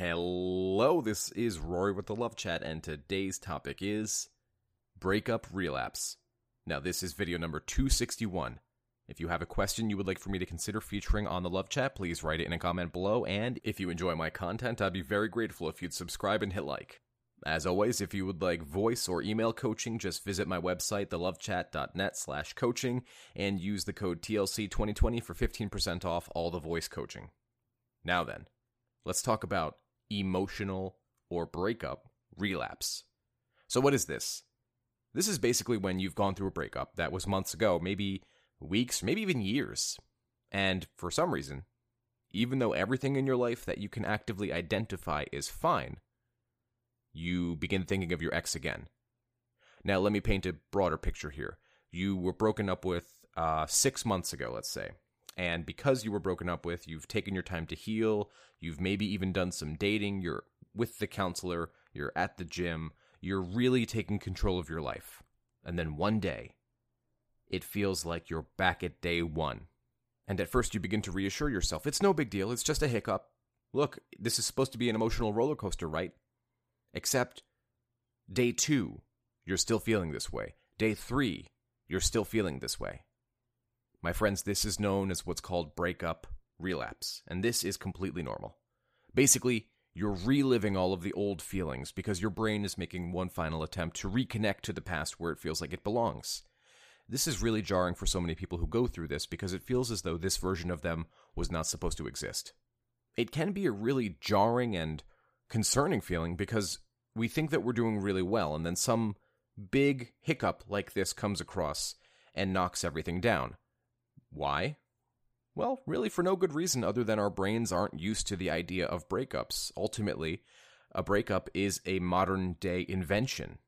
Hello, this is Rory with the Love Chat, and today's topic is breakup relapse. Now, this is video number 261. If you have a question you would like for me to consider featuring on the Love Chat, please write it in a comment below, and if you enjoy my content, I'd be very grateful if you'd subscribe and hit like. As always, if you would like voice or email coaching, just visit my website, thelovechat.net slash coaching, and use the code TLC2020 for 15% off all the voice coaching. Now then, let's talk about emotional or breakup relapse. So, what is this? This is basically when you've gone through a breakup that was months ago, maybe weeks, maybe even years. And for some reason, even though everything in your life that you can actively identify is fine, you begin thinking of your ex again. Now, let me paint a broader picture here. You were broken up with uh, six months ago, let's say. And because you were broken up with, you've taken your time to heal. You've maybe even done some dating. You're with the counselor. You're at the gym. You're really taking control of your life. And then one day, it feels like you're back at day one. And at first, you begin to reassure yourself it's no big deal. It's just a hiccup. Look, this is supposed to be an emotional roller coaster, right? Except day two, you're still feeling this way. Day three, you're still feeling this way. My friends, this is known as what's called breakup relapse, and this is completely normal. Basically, you're reliving all of the old feelings because your brain is making one final attempt to reconnect to the past where it feels like it belongs. This is really jarring for so many people who go through this because it feels as though this version of them was not supposed to exist. It can be a really jarring and concerning feeling because we think that we're doing really well, and then some big hiccup like this comes across and knocks everything down. Why? Well, really for no good reason other than our brains aren't used to the idea of breakups. Ultimately, a breakup is a modern day invention.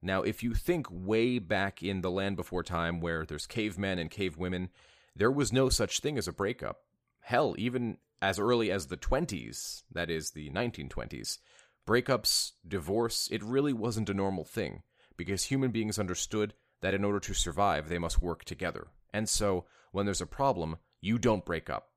Now, if you think way back in the land before time where there's cavemen and cavewomen, there was no such thing as a breakup. Hell, even as early as the 20s, that is, the 1920s, breakups, divorce, it really wasn't a normal thing because human beings understood that in order to survive, they must work together. And so, when there's a problem, you don't break up.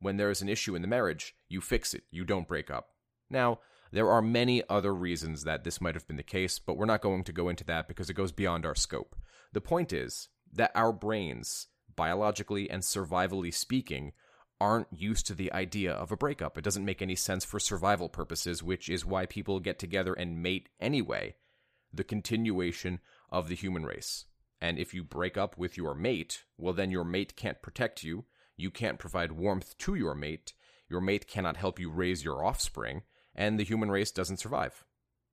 When there is an issue in the marriage, you fix it, you don't break up. Now, there are many other reasons that this might have been the case, but we're not going to go into that because it goes beyond our scope. The point is that our brains, biologically and survivally speaking, aren't used to the idea of a breakup. It doesn't make any sense for survival purposes, which is why people get together and mate anyway. The continuation of the human race. And if you break up with your mate, well, then your mate can't protect you. You can't provide warmth to your mate. Your mate cannot help you raise your offspring. And the human race doesn't survive.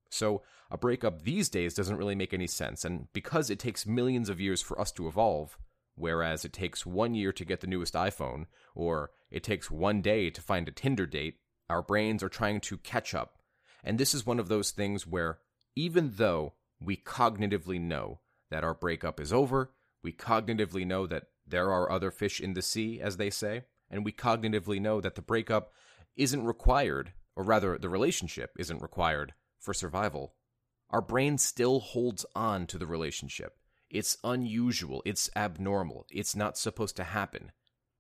So, a breakup these days doesn't really make any sense. And because it takes millions of years for us to evolve, whereas it takes one year to get the newest iPhone, or it takes one day to find a Tinder date, our brains are trying to catch up. And this is one of those things where, even though we cognitively know that our breakup is over, we cognitively know that there are other fish in the sea, as they say, and we cognitively know that the breakup isn't required, or rather, the relationship isn't required for survival, our brain still holds on to the relationship. It's unusual. It's abnormal. It's not supposed to happen.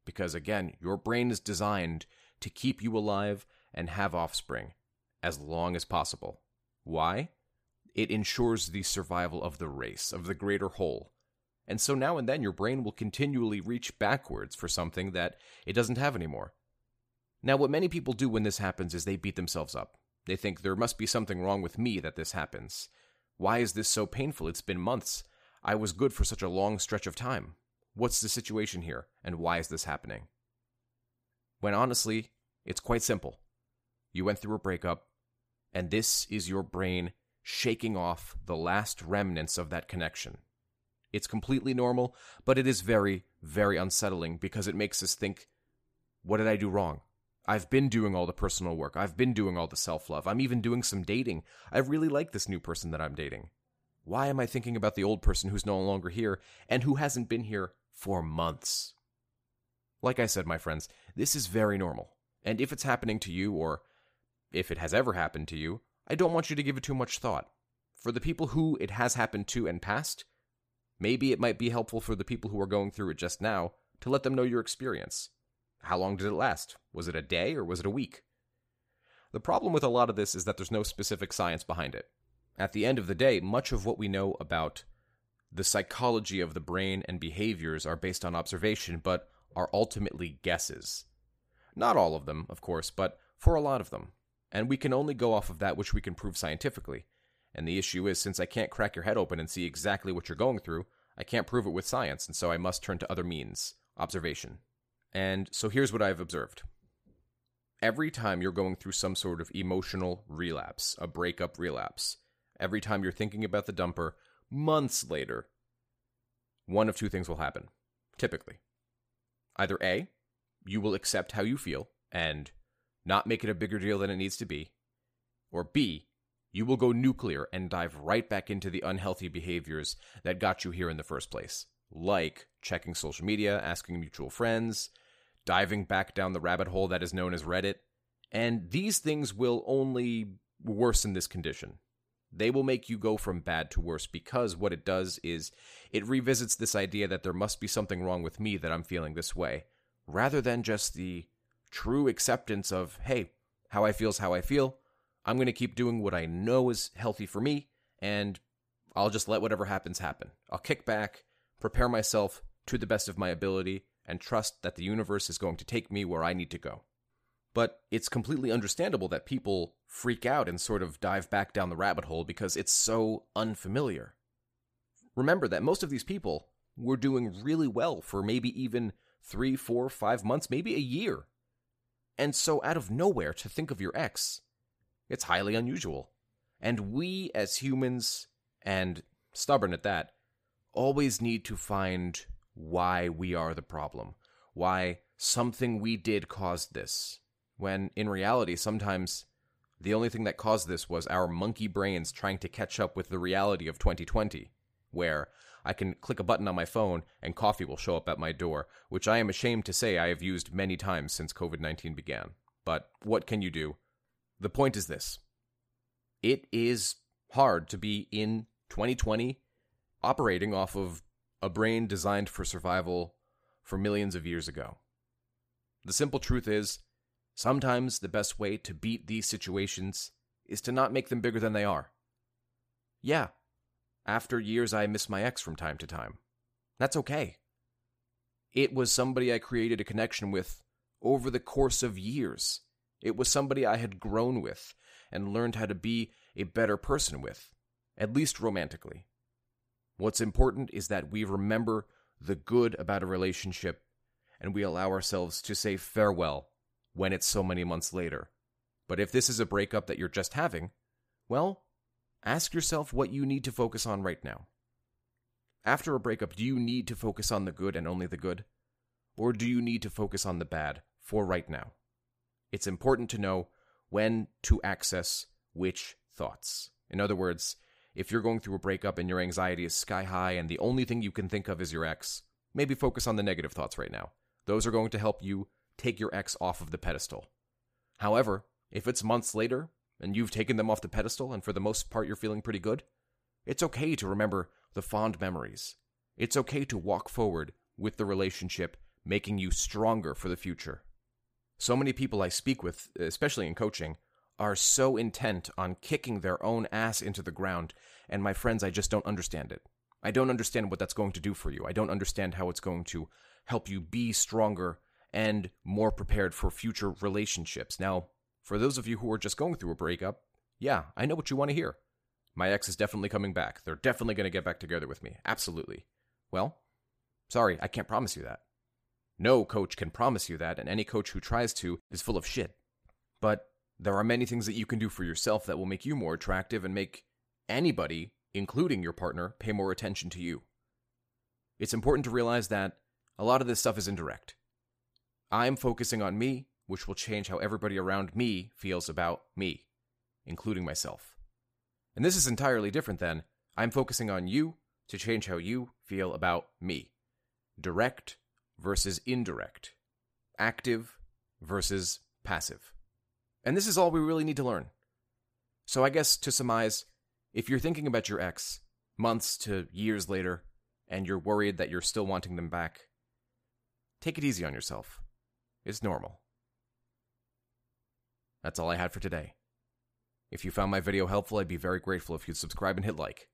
Because again, your brain is designed to keep you alive and have offspring as long as possible. Why? It ensures the survival of the race, of the greater whole. And so now and then your brain will continually reach backwards for something that it doesn't have anymore. Now, what many people do when this happens is they beat themselves up. They think there must be something wrong with me that this happens. Why is this so painful? It's been months. I was good for such a long stretch of time. What's the situation here, and why is this happening? When honestly, it's quite simple. You went through a breakup, and this is your brain shaking off the last remnants of that connection. It's completely normal, but it is very, very unsettling because it makes us think, what did I do wrong? I've been doing all the personal work. I've been doing all the self love. I'm even doing some dating. I really like this new person that I'm dating. Why am I thinking about the old person who's no longer here and who hasn't been here for months? Like I said, my friends, this is very normal. And if it's happening to you, or if it has ever happened to you, I don't want you to give it too much thought. For the people who it has happened to and past, maybe it might be helpful for the people who are going through it just now to let them know your experience. How long did it last? Was it a day or was it a week? The problem with a lot of this is that there's no specific science behind it. At the end of the day, much of what we know about the psychology of the brain and behaviors are based on observation, but are ultimately guesses. Not all of them, of course, but for a lot of them. And we can only go off of that which we can prove scientifically. And the issue is, since I can't crack your head open and see exactly what you're going through, I can't prove it with science, and so I must turn to other means observation. And so here's what I've observed. Every time you're going through some sort of emotional relapse, a breakup relapse, every time you're thinking about the dumper, months later, one of two things will happen, typically. Either A, you will accept how you feel and not make it a bigger deal than it needs to be, or B, you will go nuclear and dive right back into the unhealthy behaviors that got you here in the first place, like checking social media, asking mutual friends, diving back down the rabbit hole that is known as Reddit. And these things will only worsen this condition. They will make you go from bad to worse because what it does is it revisits this idea that there must be something wrong with me that I'm feeling this way, rather than just the true acceptance of, hey, how I feel is how I feel. I'm going to keep doing what I know is healthy for me, and I'll just let whatever happens happen. I'll kick back, prepare myself to the best of my ability, and trust that the universe is going to take me where I need to go. But it's completely understandable that people freak out and sort of dive back down the rabbit hole because it's so unfamiliar. Remember that most of these people were doing really well for maybe even three, four, five months, maybe a year. And so, out of nowhere, to think of your ex, it's highly unusual. And we, as humans, and stubborn at that, always need to find why we are the problem, why something we did caused this, when in reality, sometimes the only thing that caused this was our monkey brains trying to catch up with the reality of 2020, where I can click a button on my phone and coffee will show up at my door, which I am ashamed to say I have used many times since COVID 19 began. But what can you do? The point is this it is hard to be in 2020 operating off of a brain designed for survival for millions of years ago. The simple truth is, sometimes the best way to beat these situations is to not make them bigger than they are. Yeah, after years I miss my ex from time to time. That's okay. It was somebody I created a connection with over the course of years. It was somebody I had grown with and learned how to be a better person with, at least romantically. What's important is that we remember the good about a relationship and we allow ourselves to say farewell when it's so many months later. But if this is a breakup that you're just having, well, ask yourself what you need to focus on right now. After a breakup, do you need to focus on the good and only the good? Or do you need to focus on the bad for right now? It's important to know when to access which thoughts. In other words, if you're going through a breakup and your anxiety is sky high and the only thing you can think of is your ex, maybe focus on the negative thoughts right now. Those are going to help you take your ex off of the pedestal. However, if it's months later and you've taken them off the pedestal and for the most part you're feeling pretty good, it's okay to remember the fond memories. It's okay to walk forward with the relationship, making you stronger for the future. So many people I speak with, especially in coaching, are so intent on kicking their own ass into the ground, and my friends, I just don't understand it. I don't understand what that's going to do for you. I don't understand how it's going to help you be stronger and more prepared for future relationships. Now, for those of you who are just going through a breakup, yeah, I know what you want to hear. My ex is definitely coming back. They're definitely going to get back together with me. Absolutely. Well, sorry, I can't promise you that. No coach can promise you that, and any coach who tries to is full of shit. But there are many things that you can do for yourself that will make you more attractive and make anybody, including your partner, pay more attention to you. It's important to realize that a lot of this stuff is indirect. I'm focusing on me, which will change how everybody around me feels about me, including myself. And this is entirely different than I'm focusing on you to change how you feel about me. Direct versus indirect. Active versus passive. And this is all we really need to learn. So, I guess to surmise, if you're thinking about your ex months to years later, and you're worried that you're still wanting them back, take it easy on yourself. It's normal. That's all I had for today. If you found my video helpful, I'd be very grateful if you'd subscribe and hit like.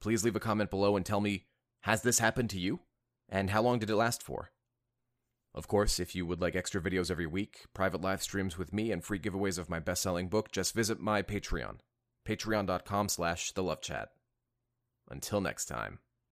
Please leave a comment below and tell me has this happened to you? And how long did it last for? Of course, if you would like extra videos every week, private live streams with me, and free giveaways of my best-selling book, just visit my Patreon, patreon.com slash the love chat. Until next time.